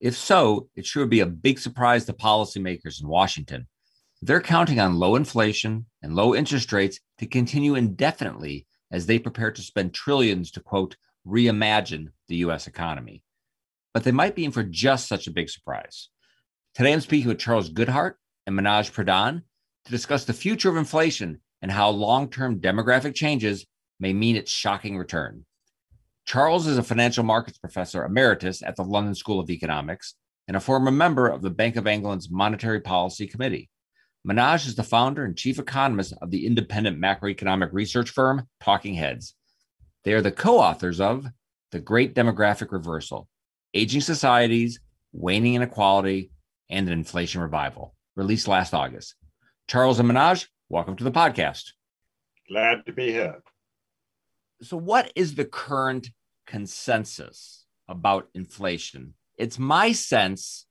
If so, it sure would be a big surprise to policymakers in Washington. They're counting on low inflation and low interest rates to continue indefinitely as they prepare to spend trillions to, quote, reimagine the US economy. But they might be in for just such a big surprise. Today, I'm speaking with Charles Goodhart and Manoj Pradhan to discuss the future of inflation and how long term demographic changes may mean its shocking return. Charles is a financial markets professor emeritus at the London School of Economics and a former member of the Bank of England's Monetary Policy Committee. Manoj is the founder and chief economist of the independent macroeconomic research firm Talking Heads. They are the co authors of The Great Demographic Reversal Aging Societies, Waning Inequality, and an Inflation Revival, released last August. Charles and Manoj, welcome to the podcast. Glad to be here. So, what is the current consensus about inflation. It's my sense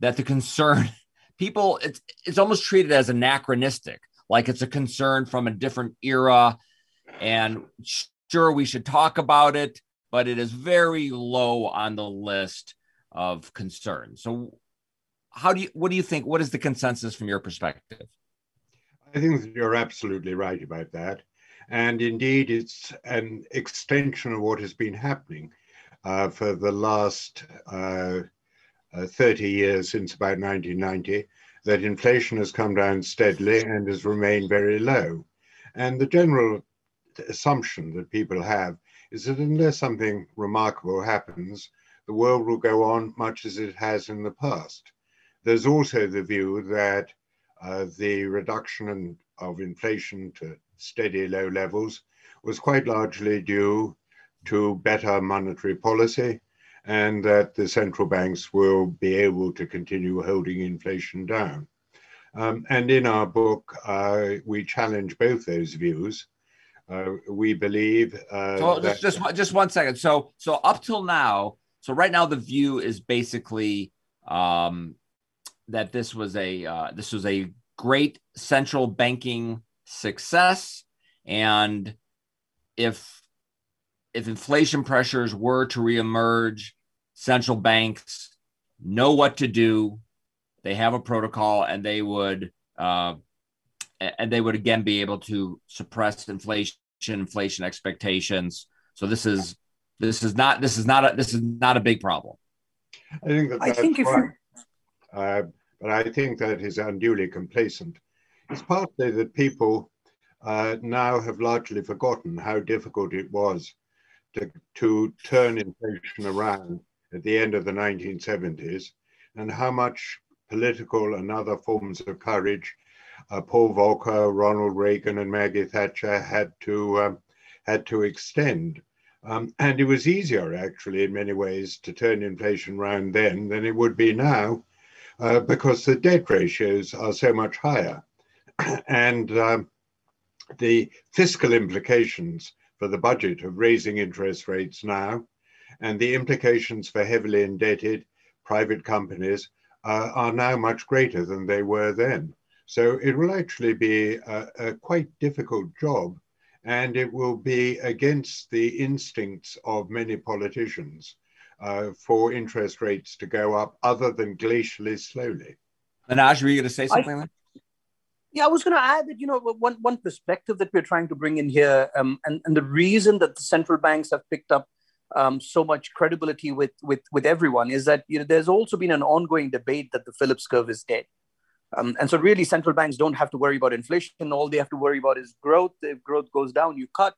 that the concern people it's it's almost treated as anachronistic, like it's a concern from a different era and sure we should talk about it, but it is very low on the list of concerns. So how do you what do you think what is the consensus from your perspective? I think you're absolutely right about that. And indeed, it's an extension of what has been happening uh, for the last uh, uh, 30 years since about 1990, that inflation has come down steadily and has remained very low. And the general assumption that people have is that unless something remarkable happens, the world will go on much as it has in the past. There's also the view that uh, the reduction in, of inflation to steady low levels was quite largely due to better monetary policy and that the central banks will be able to continue holding inflation down. Um, and in our book, uh, we challenge both those views. Uh, we believe. Uh, so that- just just one second. So so up till now, so right now the view is basically um, that this was a uh, this was a great central banking success. And if if inflation pressures were to reemerge central banks know what to do. They have a protocol and they would uh, and they would again be able to suppress inflation inflation expectations. So this is this is not this is not a this is not a big problem. I think that i think if right. uh, but i think that is unduly complacent it's partly that people uh, now have largely forgotten how difficult it was to, to turn inflation around at the end of the 1970s and how much political and other forms of courage uh, Paul Volcker, Ronald Reagan, and Maggie Thatcher had to um, had to extend. Um, and it was easier, actually, in many ways, to turn inflation around then than it would be now, uh, because the debt ratios are so much higher. and um, the fiscal implications for the budget of raising interest rates now and the implications for heavily indebted private companies uh, are now much greater than they were then. So it will actually be a, a quite difficult job and it will be against the instincts of many politicians uh, for interest rates to go up other than glacially slowly. Manoj, were you going to say something? I, yeah, I was going to add that you know one one perspective that we're trying to bring in here, um, and and the reason that the central banks have picked up um, so much credibility with with with everyone is that you know there's also been an ongoing debate that the Phillips curve is dead, um, and so really central banks don't have to worry about inflation. All they have to worry about is growth. If growth goes down, you cut.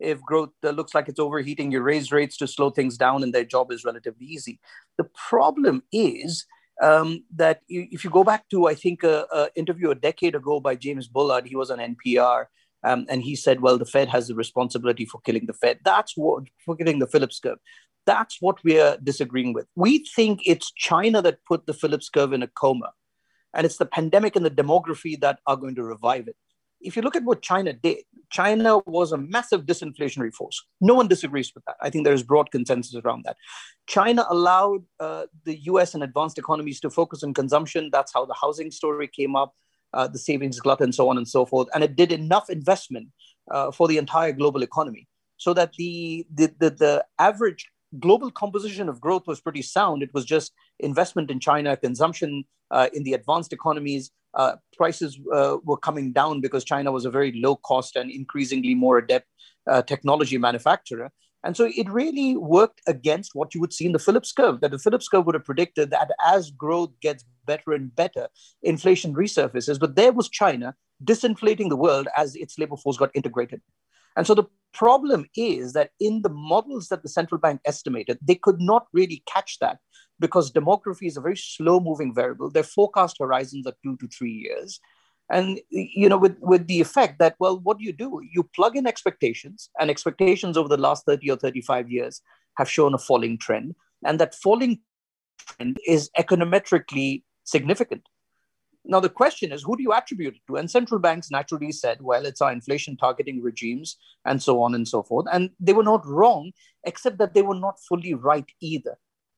If growth uh, looks like it's overheating, you raise rates to slow things down, and their job is relatively easy. The problem is um, that if you go back to, I think, an interview a decade ago by James Bullard, he was on NPR, Um, and he said, well, the Fed has the responsibility for killing the Fed. That's what, for killing the Phillips curve. That's what we're disagreeing with. We think it's China that put the Phillips curve in a coma. And it's the pandemic and the demography that are going to revive it. If you look at what China did, China was a massive disinflationary force. No one disagrees with that. I think there's broad consensus around that. China allowed uh, the US and advanced economies to focus on consumption. That's how the housing story came up uh, the savings glut, and so on and so forth. And it did enough investment uh, for the entire global economy so that the, the, the, the average global composition of growth was pretty sound. It was just investment in China, consumption uh, in the advanced economies. Uh, prices uh, were coming down because China was a very low cost and increasingly more adept uh, technology manufacturer. And so it really worked against what you would see in the Phillips curve, that the Phillips curve would have predicted that as growth gets better and better, inflation resurfaces. But there was China disinflating the world as its labor force got integrated. And so the problem is that in the models that the central bank estimated, they could not really catch that because demography is a very slow moving variable. Their forecast horizons are two to three years. And you know with with the effect that well what do you do? You plug in expectations and expectations over the last 30 or 35 years have shown a falling trend. And that falling trend is econometrically significant now the question is who do you attribute it to and central banks naturally said well it's our inflation targeting regimes and so on and so forth and they were not wrong except that they were not fully right either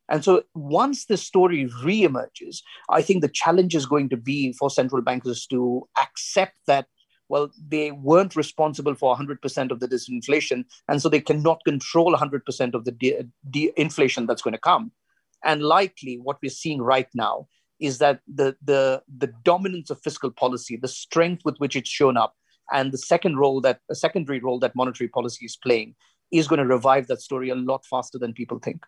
and so once the story reemerges, I think the challenge is going to be for central bankers to accept that, well, they weren't responsible for 100% of the disinflation. And so they cannot control 100% of the de- de- inflation that's going to come. And likely what we're seeing right now is that the, the, the dominance of fiscal policy, the strength with which it's shown up, and the second role that a secondary role that monetary policy is playing is going to revive that story a lot faster than people think.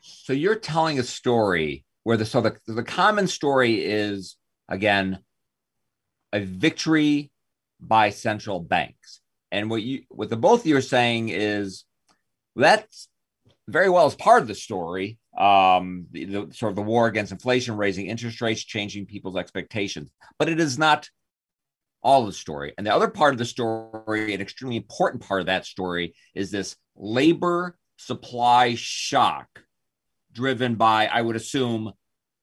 So you're telling a story where the so the, the common story is again a victory by central banks. And what you what the both of you are saying is that's very well as part of the story. Um, the, the sort of the war against inflation, raising interest rates, changing people's expectations, but it is not all the story. And the other part of the story, an extremely important part of that story, is this labor supply shock driven by, I would assume,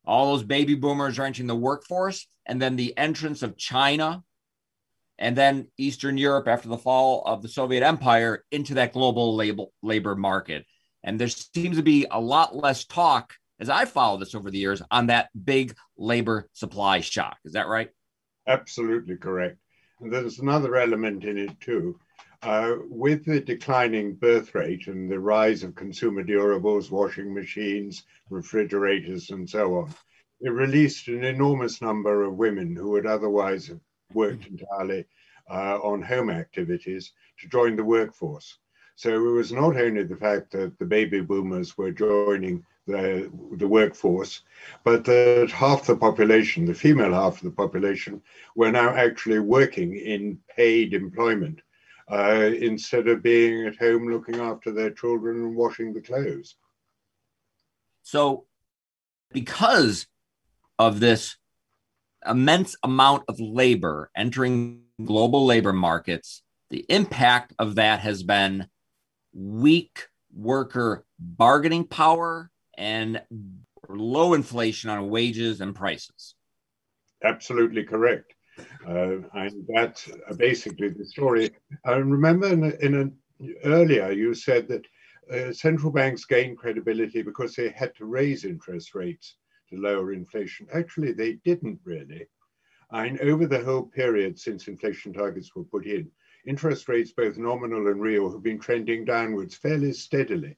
all those baby boomers entering the workforce, and then the entrance of China, and then Eastern Europe after the fall of the Soviet Empire into that global labor market. And there seems to be a lot less talk, as I follow this over the years, on that big labor supply shock. Is that right? Absolutely correct. And there's another element in it too. Uh, with the declining birth rate and the rise of consumer durables, washing machines, refrigerators, and so on, it released an enormous number of women who would otherwise have worked entirely uh, on home activities to join the workforce. So it was not only the fact that the baby boomers were joining the, the workforce, but that half the population, the female half of the population, were now actually working in paid employment uh, instead of being at home looking after their children and washing the clothes. So, because of this immense amount of labor entering global labor markets, the impact of that has been weak worker bargaining power and low inflation on wages and prices. Absolutely correct. Uh, and that's basically the story. I remember in, in an earlier you said that uh, central banks gained credibility because they had to raise interest rates to lower inflation. Actually, they didn't really. And over the whole period since inflation targets were put in, interest rates, both nominal and real, have been trending downwards fairly steadily.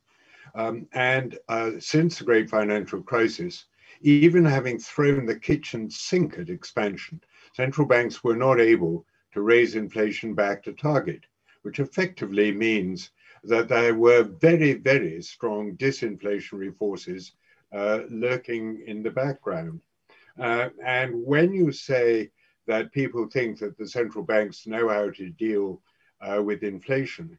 Um, and uh, since the great financial crisis, even having thrown the kitchen sink at expansion, central banks were not able to raise inflation back to target, which effectively means that there were very, very strong disinflationary forces uh, lurking in the background. Uh, and when you say that people think that the central banks know how to deal uh, with inflation,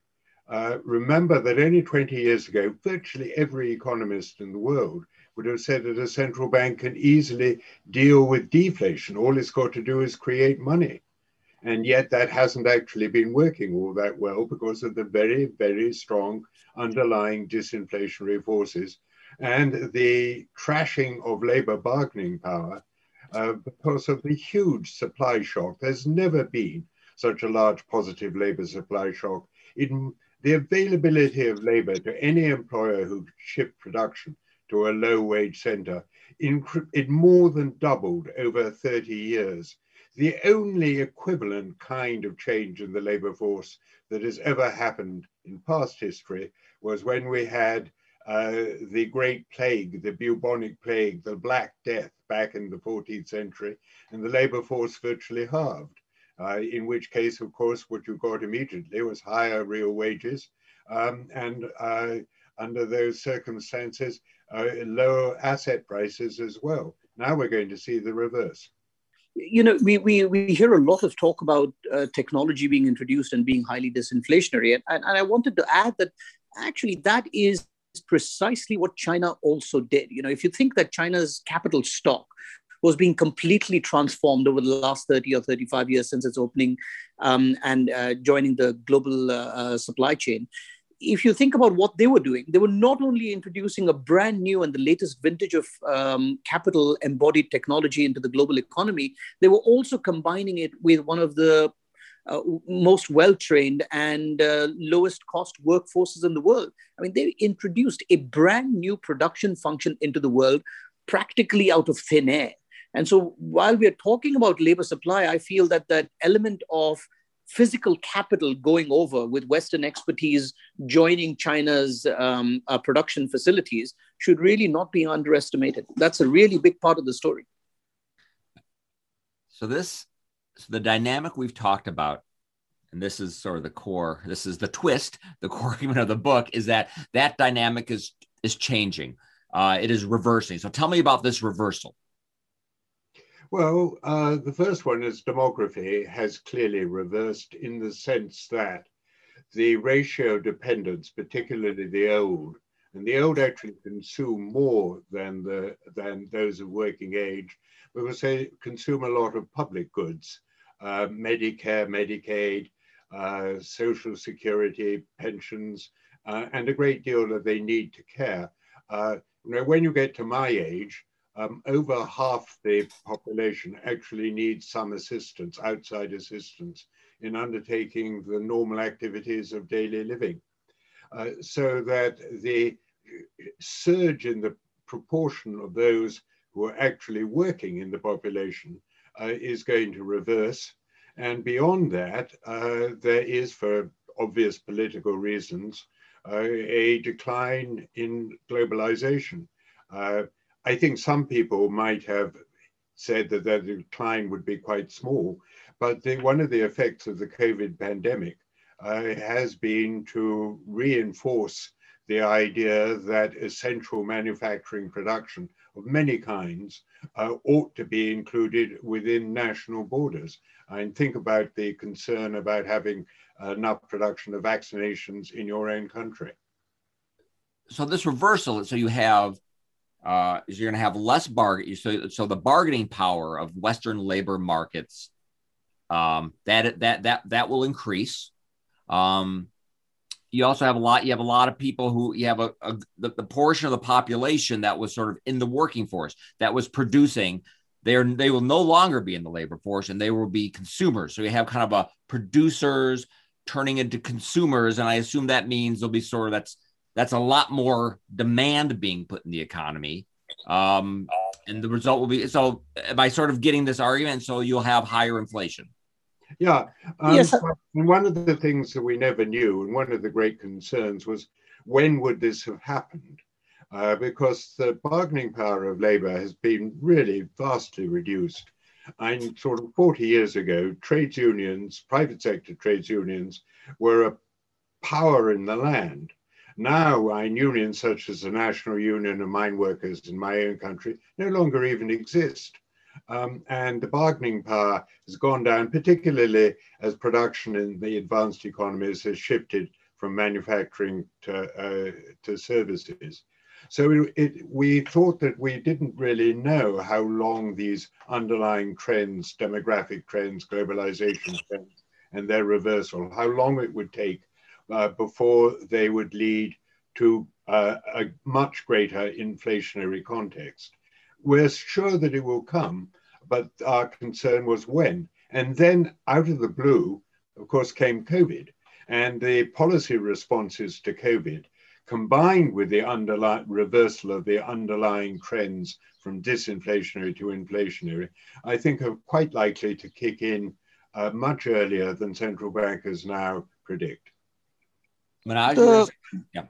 uh, remember that only 20 years ago, virtually every economist in the world would have said that a central bank can easily deal with deflation. All it's got to do is create money. And yet that hasn't actually been working all that well because of the very, very strong underlying disinflationary forces and the trashing of labor bargaining power uh, because of the huge supply shock. There's never been such a large positive labor supply shock. In the availability of labor to any employer who shift production to a low wage center, it more than doubled over 30 years. The only equivalent kind of change in the labor force that has ever happened in past history was when we had uh, the Great Plague, the bubonic plague, the Black Death back in the 14th century, and the labor force virtually halved. Uh, in which case, of course, what you got immediately was higher real wages, um, and uh, under those circumstances, uh, lower asset prices as well. Now we're going to see the reverse. You know, we, we, we hear a lot of talk about uh, technology being introduced and being highly disinflationary. And, and, and I wanted to add that actually that is precisely what China also did. You know, if you think that China's capital stock was being completely transformed over the last 30 or 35 years since its opening um, and uh, joining the global uh, uh, supply chain, if you think about what they were doing, they were not only introducing a brand new and the latest vintage of um, capital embodied technology into the global economy, they were also combining it with one of the uh, most well trained and uh, lowest cost workforces in the world. I mean, they introduced a brand new production function into the world practically out of thin air. And so while we're talking about labor supply, I feel that that element of physical capital going over with Western expertise joining China's um, uh, production facilities should really not be underestimated. That's a really big part of the story. So this so the dynamic we've talked about and this is sort of the core this is the twist the core argument of the book is that that dynamic is is changing. Uh, it is reversing. So tell me about this reversal. Well uh, the first one is demography has clearly reversed in the sense that the ratio dependence particularly the old and the old actually consume more than the than those of working age because they consume a lot of public goods, uh, Medicare, Medicaid, uh, Social Security, pensions, uh, and a great deal that they need to care. Uh, you know, when you get to my age, um, over half the population actually needs some assistance, outside assistance, in undertaking the normal activities of daily living. Uh, so that the surge in the proportion of those who are actually working in the population uh, is going to reverse. And beyond that, uh, there is, for obvious political reasons, uh, a decline in globalization. Uh, I think some people might have said that the decline would be quite small, but the, one of the effects of the COVID pandemic uh, has been to reinforce the idea that essential manufacturing production of many kinds uh, ought to be included within national borders. And think about the concern about having enough production of vaccinations in your own country. So this reversal, so you have uh, is you're going to have less bargain. So, so the bargaining power of Western labor markets um, that that that that will increase. Um, you also have a lot you have a lot of people who you have a, a the, the, portion of the population that was sort of in the working force that was producing they're they will no longer be in the labor force and they will be consumers. So you have kind of a producers turning into consumers. And i assume that means there'll be sort of that's that's a lot more demand being put in the economy. Um, and the result will be so by sort of getting this argument? So you'll have higher inflation yeah. Um, yes. And one of the things that we never knew, and one of the great concerns was when would this have happened? Uh, because the bargaining power of labor has been really vastly reduced. And sort of 40 years ago, trades unions, private sector trades unions, were a power in the land. Now, in unions such as the National Union of Mine Workers in my own country no longer even exist. Um, and the bargaining power has gone down, particularly as production in the advanced economies has shifted from manufacturing to, uh, to services. So it, it, we thought that we didn't really know how long these underlying trends, demographic trends, globalization trends, and their reversal, how long it would take uh, before they would lead to uh, a much greater inflationary context. We're sure that it will come, but our concern was when. And then out of the blue, of course, came COVID. And the policy responses to COVID, combined with the underlying reversal of the underlying trends from disinflationary to inflationary, I think are quite likely to kick in uh, much earlier than central bankers now predict. The, yeah.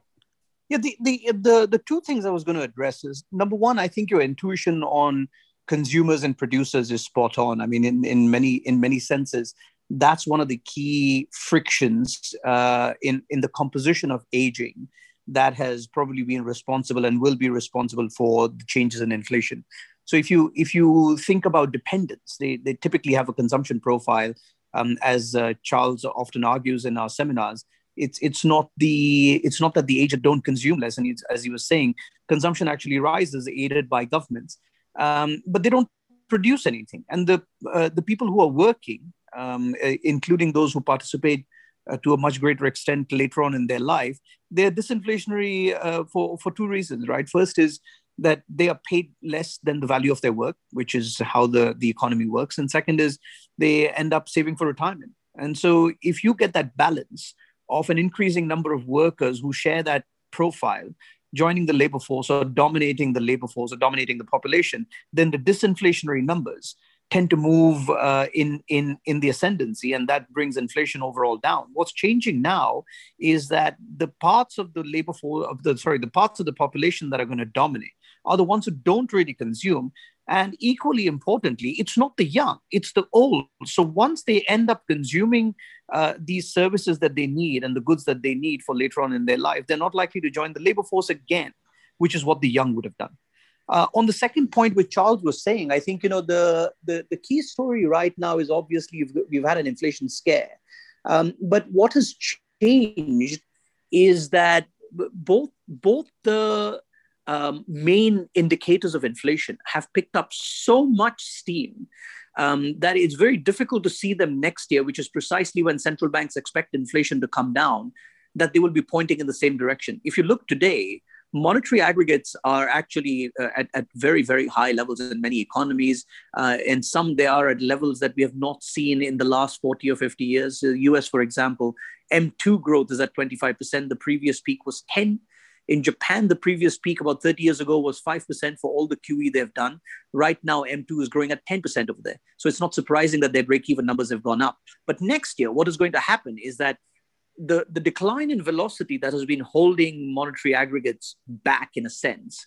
Yeah, the, the the the two things I was going to address is number one, I think your intuition on consumers and producers is spot on. I mean, in, in many in many senses, that's one of the key frictions uh, in in the composition of aging that has probably been responsible and will be responsible for the changes in inflation. So if you if you think about dependents, they they typically have a consumption profile, um, as uh, Charles often argues in our seminars it's it's not the it's not that the aged don't consume less and as he was saying consumption actually rises aided by governments. Um, but they don't produce anything. And the uh, the people who are working um, uh, including those who participate uh, to a much greater extent later on in their life they're disinflationary uh, for for two reasons right? First is that they are paid less than the value of their work which is how the the economy works. And second is they end up saving for retirement. And so if you get that balance of an increasing number of workers who share that profile joining the labor force or dominating the labor force or dominating the population, then the disinflationary numbers tend to move uh, in, in, in the ascendancy, and that brings inflation overall down. What's changing now is that the parts of the labor force of the sorry, the parts of the population that are going to dominate are the ones who don't really consume and equally importantly, it's not the young, it's the old. So once they end up consuming uh, these services that they need and the goods that they need for later on in their life, they're not likely to join the labor force again, which is what the young would have done. Uh, on the second point, which Charles was saying, I think you know the the, the key story right now is obviously we've, we've had an inflation scare, um, but what has changed is that both both the um, main indicators of inflation have picked up so much steam um, that it's very difficult to see them next year, which is precisely when central banks expect inflation to come down, that they will be pointing in the same direction. If you look today, monetary aggregates are actually uh, at, at, very, very high levels in many economies. Uh, and some they are at levels that we have not seen in the last 40 or 50 years. The US, for example, M2 growth is at 25%. The previous peak was 10. In Japan, the previous peak about 30 years ago was 5% for all the QE they've done. Right now, M2 is growing at 10% over there. So it's not surprising that their break even numbers have gone up. But next year, what is going to happen is that the, the decline in velocity that has been holding monetary aggregates back in a sense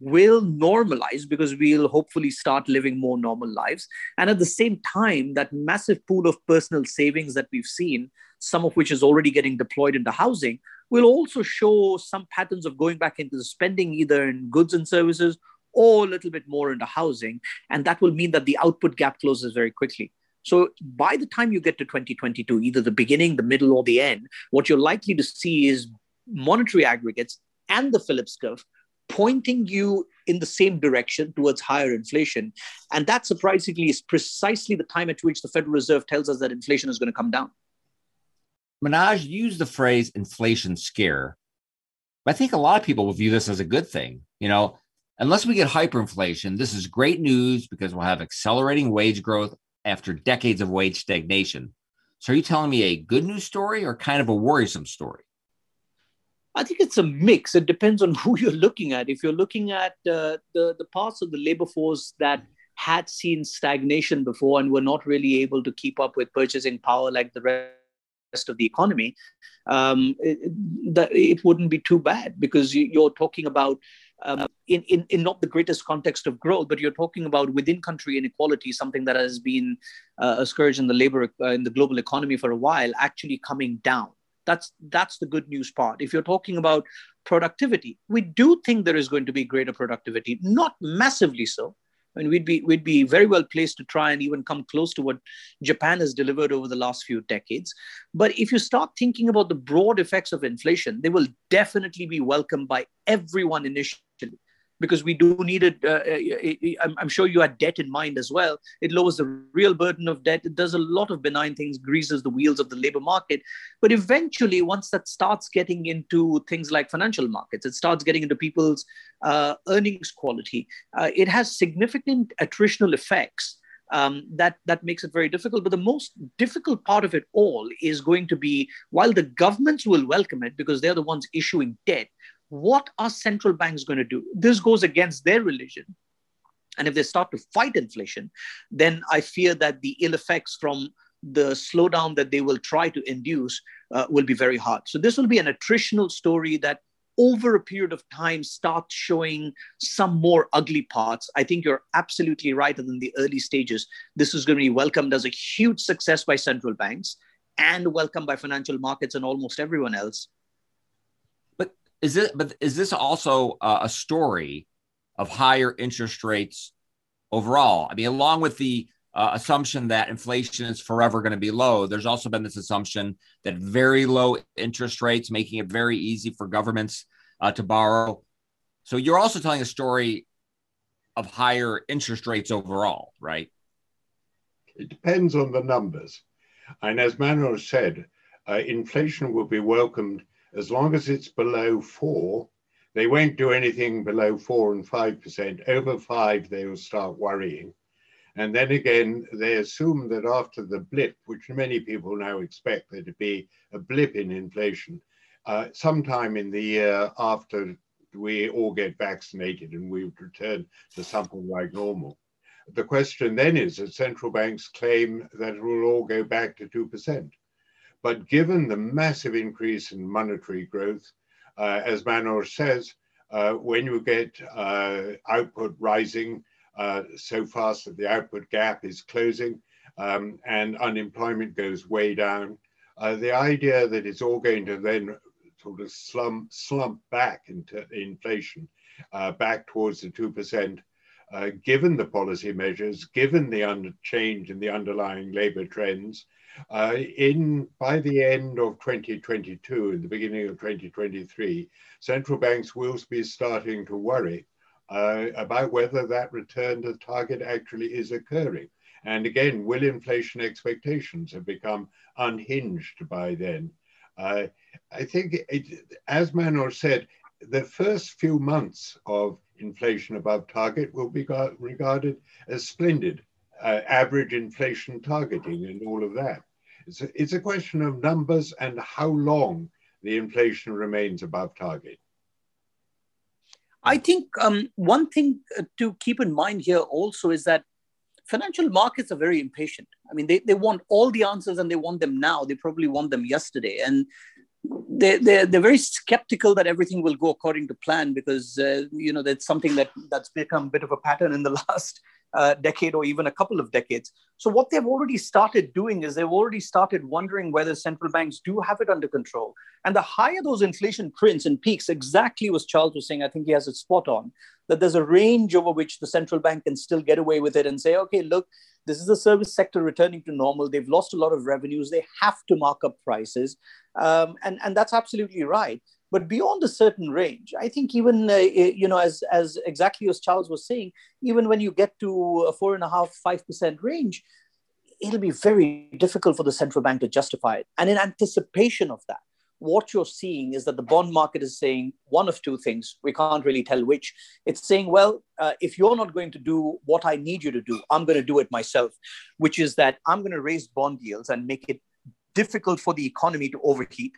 will normalize because we'll hopefully start living more normal lives. And at the same time, that massive pool of personal savings that we've seen, some of which is already getting deployed into housing, will also show some patterns of going back into the spending either in goods and services or a little bit more into housing. And that will mean that the output gap closes very quickly. So by the time you get to 2022, either the beginning, the middle, or the end, what you're likely to see is monetary aggregates and the Phillips curve pointing you in the same direction towards higher inflation. And that surprisingly is precisely the time at which the Federal Reserve tells us that inflation is going to come down. Manoj used the phrase inflation scare. I think a lot of people will view this as a good thing. You know, unless we get hyperinflation, this is great news because we'll have accelerating wage growth after decades of wage stagnation. So, are you telling me a good news story or kind of a worrisome story? I think it's a mix. It depends on who you're looking at. If you're looking at uh, the, the parts of the labor force that had seen stagnation before and were not really able to keep up with purchasing power like the rest of the economy, um, it, it wouldn't be too bad because you, are talking about um, in, in, in not the greatest context of growth, but you're talking about within country inequality, something that has been uh, a scourge in the labor uh, in the global economy for a while, actually coming down. That's that's the good news part. If you're talking about productivity, we do think there is going to be greater productivity, not massively so, I mean, we'd be we'd be very well placed to try and even come close to what Japan has delivered over the last few decades. But if you start thinking about the broad effects of inflation, they will definitely be welcomed by everyone initially because we do need it. Uh, uh I'm, sure you had debt in mind as well. It lowers the real burden of debt. It does a lot of benign things, greases the wheels of the labor market. But eventually, once that starts getting into things like financial markets, it starts getting into people's uh, earnings quality, uh, it has significant attritional effects. Um, that that makes it very difficult. But the most difficult part of it all is going to be while the governments will welcome it because they're the ones issuing debt, what are central banks going to do? This goes against their religion. And if they start to fight inflation, then I fear that the ill effects from the slowdown that they will try to induce uh, will be very hard. So this will be an attritional story that over a period of time starts showing some more ugly parts. I think you're absolutely right that in the early stages, this is going to be welcomed as a huge success by central banks and welcomed by financial markets and almost everyone else is it but is this also uh, a story of higher interest rates overall? I mean along with the uh, assumption that inflation is forever going to be low there's also been this assumption that very low interest rates making it very easy for governments uh, to borrow. So you're also telling a story of higher interest rates overall right? It depends on the numbers. And as Manoj said uh, inflation will be welcomed as long as it's below four, they won't do anything below four and 5%. Over five, they will start worrying. And then again, they assume that after the blip, which many people now expect there to be a blip in inflation, uh, sometime in the year after we all get vaccinated and we return to something like normal. The question then is that central banks claim that it will all go back to 2%. But given the massive increase in monetary growth, uh, as Manoj says, uh, when you get uh, output rising uh, so fast that the output gap is closing um, and unemployment goes way down, uh, the idea that it's all going to then sort of slump, slump back into inflation, back towards the 2%, uh, given the policy measures, given the change in the underlying labor trends, uh, in by the end of 2022 and the beginning of 2023, central banks will be starting to worry uh, about whether that return to target actually is occurring. And again, will inflation expectations have become unhinged by then? Uh, I think, it, as Manoj said, the first few months of inflation above target will be regarded as splendid uh, average inflation targeting and all of that. It's a, it's a question of numbers and how long the inflation remains above target. I think um, one thing uh, to keep in mind here also is that financial markets are very impatient. I mean, they, they want all the answers and they want them now. They probably want them yesterday. And they, they're, they're very skeptical that everything will go according to plan because, uh, you know, that's something that, that's become a bit of a pattern in the last decade or even a couple of decades. So, what they've already started doing is they've already started wondering whether central banks do have it under control. And the higher those inflation prints and peaks, exactly as Charles was saying, I think he has it spot on, that there's a range over which the central bank can still get away with it and say, okay, look, this is the service sector returning to normal. They've lost a lot of revenues. They have to mark up prices. Um, and, and that's absolutely right. But beyond a certain range, I think even uh, you know, as as exactly as Charles was saying, even when you get to a four and a half, five percent range, it'll be very difficult for the central bank to justify it. And in anticipation of that, what you're seeing is that the bond market is saying one of two things. We can't really tell which. It's saying, well, uh, if you're not going to do what I need you to do, I'm going to do it myself, which is that I'm going to raise bond yields and make it difficult for the economy to overheat.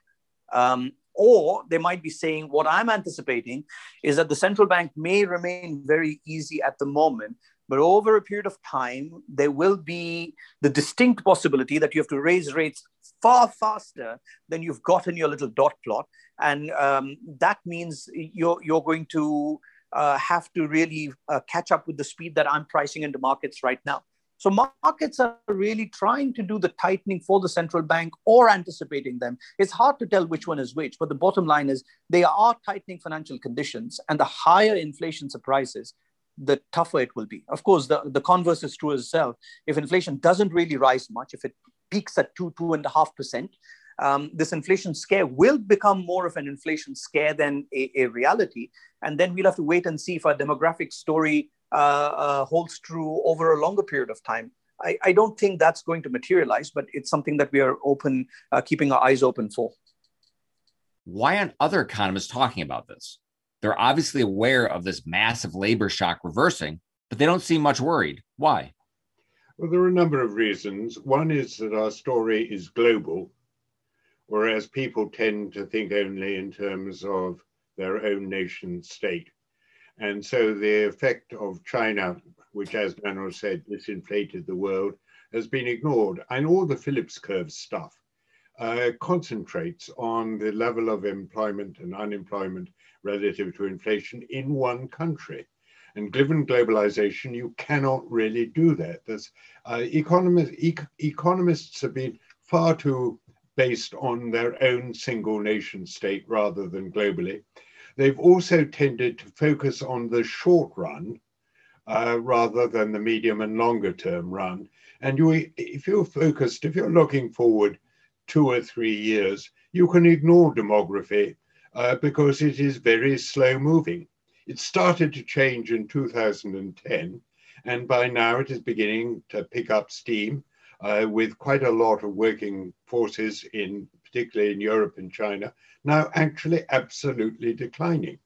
Um, or they might be saying, what I'm anticipating is that the central bank may remain very easy at the moment, but over a period of time, there will be the distinct possibility that you have to raise rates far faster than you've got in your little dot plot. And um, that means you're, you're going to uh, have to really uh, catch up with the speed that I'm pricing into markets right now. So markets are really trying to do the tightening for the central bank or anticipating them. It's hard to tell which one is which, but the bottom line is they are tightening financial conditions, and the higher inflation surprises the tougher it will be. Of course, the, the converse is true as well. If inflation doesn't really rise much, if it peaks at two, two and a half percent, um, this inflation scare will become more of an inflation scare than a, a, reality. And then we'll have to wait and see if our demographic story holds true over a longer period of time. I, I, don't think that's going to materialize, but it's something that we are open, uh, keeping our eyes open for. Why aren't other economists talking about this? They're obviously aware of this massive labor shock reversing, but they don't seem much worried. Why? Well, there are a number of reasons. One is that our story is global, whereas people tend to think only in terms of their own nation state. And so the effect of China, which, as Daniel said, disinflated the world, has been ignored. And all the Phillips curve stuff uh, concentrates on the level of employment and unemployment relative to inflation in one country. And given globalization, you cannot really do that. Uh, economists, economists have been far too based on their own single nation state rather than globally. They've also tended to focus on the short run uh, rather than the medium and longer term run. And you, if you're focused, if you're looking forward two or three years, you can ignore demography uh, because it is very slow moving. It started to change in 2010, and by now it is beginning to pick up steam uh, with quite a lot of working forces in, particularly in Europe and China, now actually absolutely declining.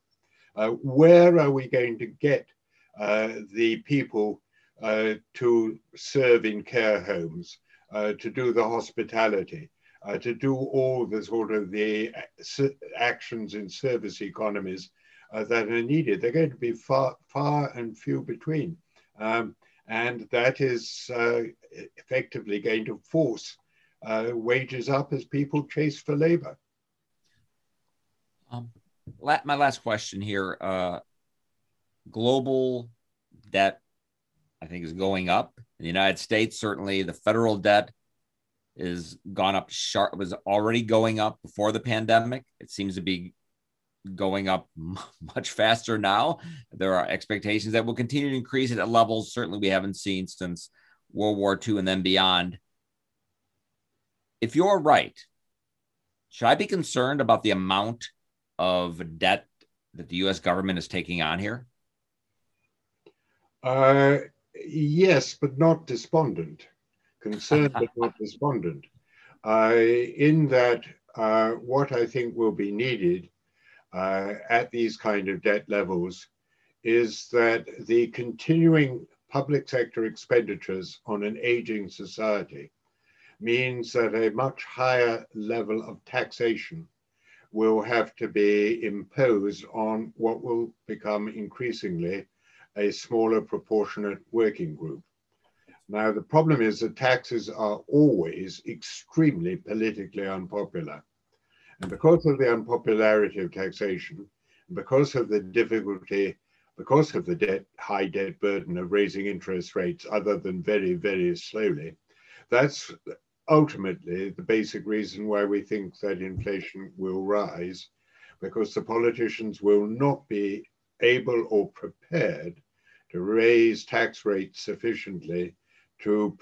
Uh, where are we going to get uh, the people uh, to serve in care homes, uh, to do the hospitality, uh, to do all the sort of the actions in service economies uh, that are needed. They're going to be far, far and few between. Um, and that is uh, effectively going to force uh, wages up as people chase for labor. Um, my last question here uh, global debt, I think, is going up. In the United States, certainly the federal debt is gone up sharp was already going up before the pandemic it seems to be going up much faster now there are expectations that will continue to increase at levels certainly we haven't seen since world war ii and then beyond if you're right should i be concerned about the amount of debt that the us government is taking on here? Uh, yes but not despondent. Concerned but not despondent, uh, in that uh, what I think will be needed uh, at these kind of debt levels is that the continuing public sector expenditures on an aging society means that a much higher level of taxation will have to be imposed on what will become increasingly a smaller proportionate working group. Now, the problem is that taxes are always extremely politically unpopular. And because of the unpopularity of taxation, because of the difficulty, because of the debt, high debt burden of raising interest rates, other than very, very slowly, that's ultimately the basic reason why we think that inflation will rise, because the politicians will not be able or prepared to raise tax rates sufficiently to,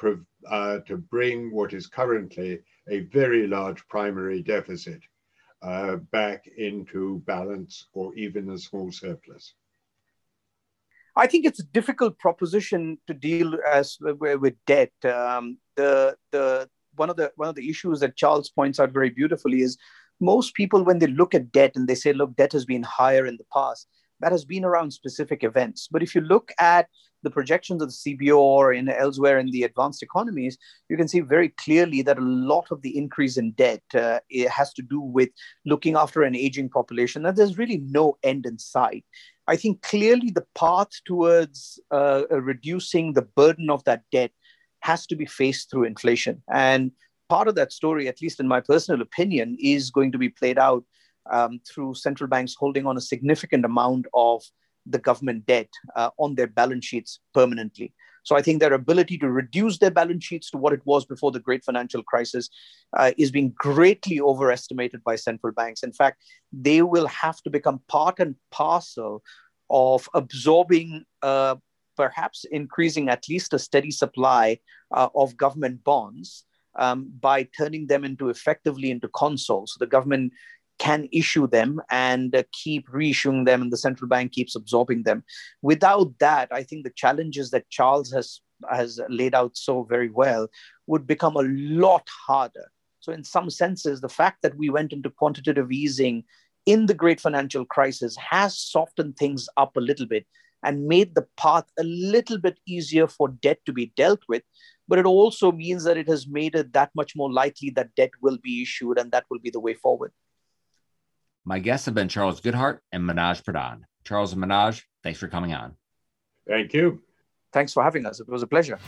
uh, to bring what is currently a very large primary deficit uh, back into balance or even a small surplus? I think it's a difficult proposition to deal as with debt. Um, the the one of the one of the issues that Charles points out very beautifully is most people when they look at debt and they say, look, debt has been higher in the past, that has been around specific events. But if you look at the projections of the CBO or in elsewhere in the advanced economies, you can see very clearly that a lot of the increase in debt uh, has to do with looking after an aging population, That there's really no end in sight. I think clearly the path towards uh, reducing the burden of that debt has to be faced through inflation. And part of that story, at least in my personal opinion, is going to be played out um, through central banks holding on a significant amount of the government debt uh, on their balance sheets permanently. So I think their ability to reduce their balance sheets to what it was before the great financial crisis uh, is being greatly overestimated by central banks. In fact, they will have to become part and parcel of absorbing, uh, perhaps increasing at least a steady supply uh, of government bonds um, by turning them into effectively into consols. So the government can issue them and uh, keep reissuing them, and the central bank keeps absorbing them. Without that, I think the challenges that Charles has has laid out so very well would become a lot harder. So, in some senses, the fact that we went into quantitative easing in the great financial crisis has softened things up a little bit and made the path a little bit easier for debt to be dealt with. But it also means that it has made it that much more likely that debt will be issued and that will be the way forward. My guests have been Charles Goodhart and Manoj Pradhan. Charles and Manoj, thanks for coming on. Thank you. Thanks for having us. It was a pleasure.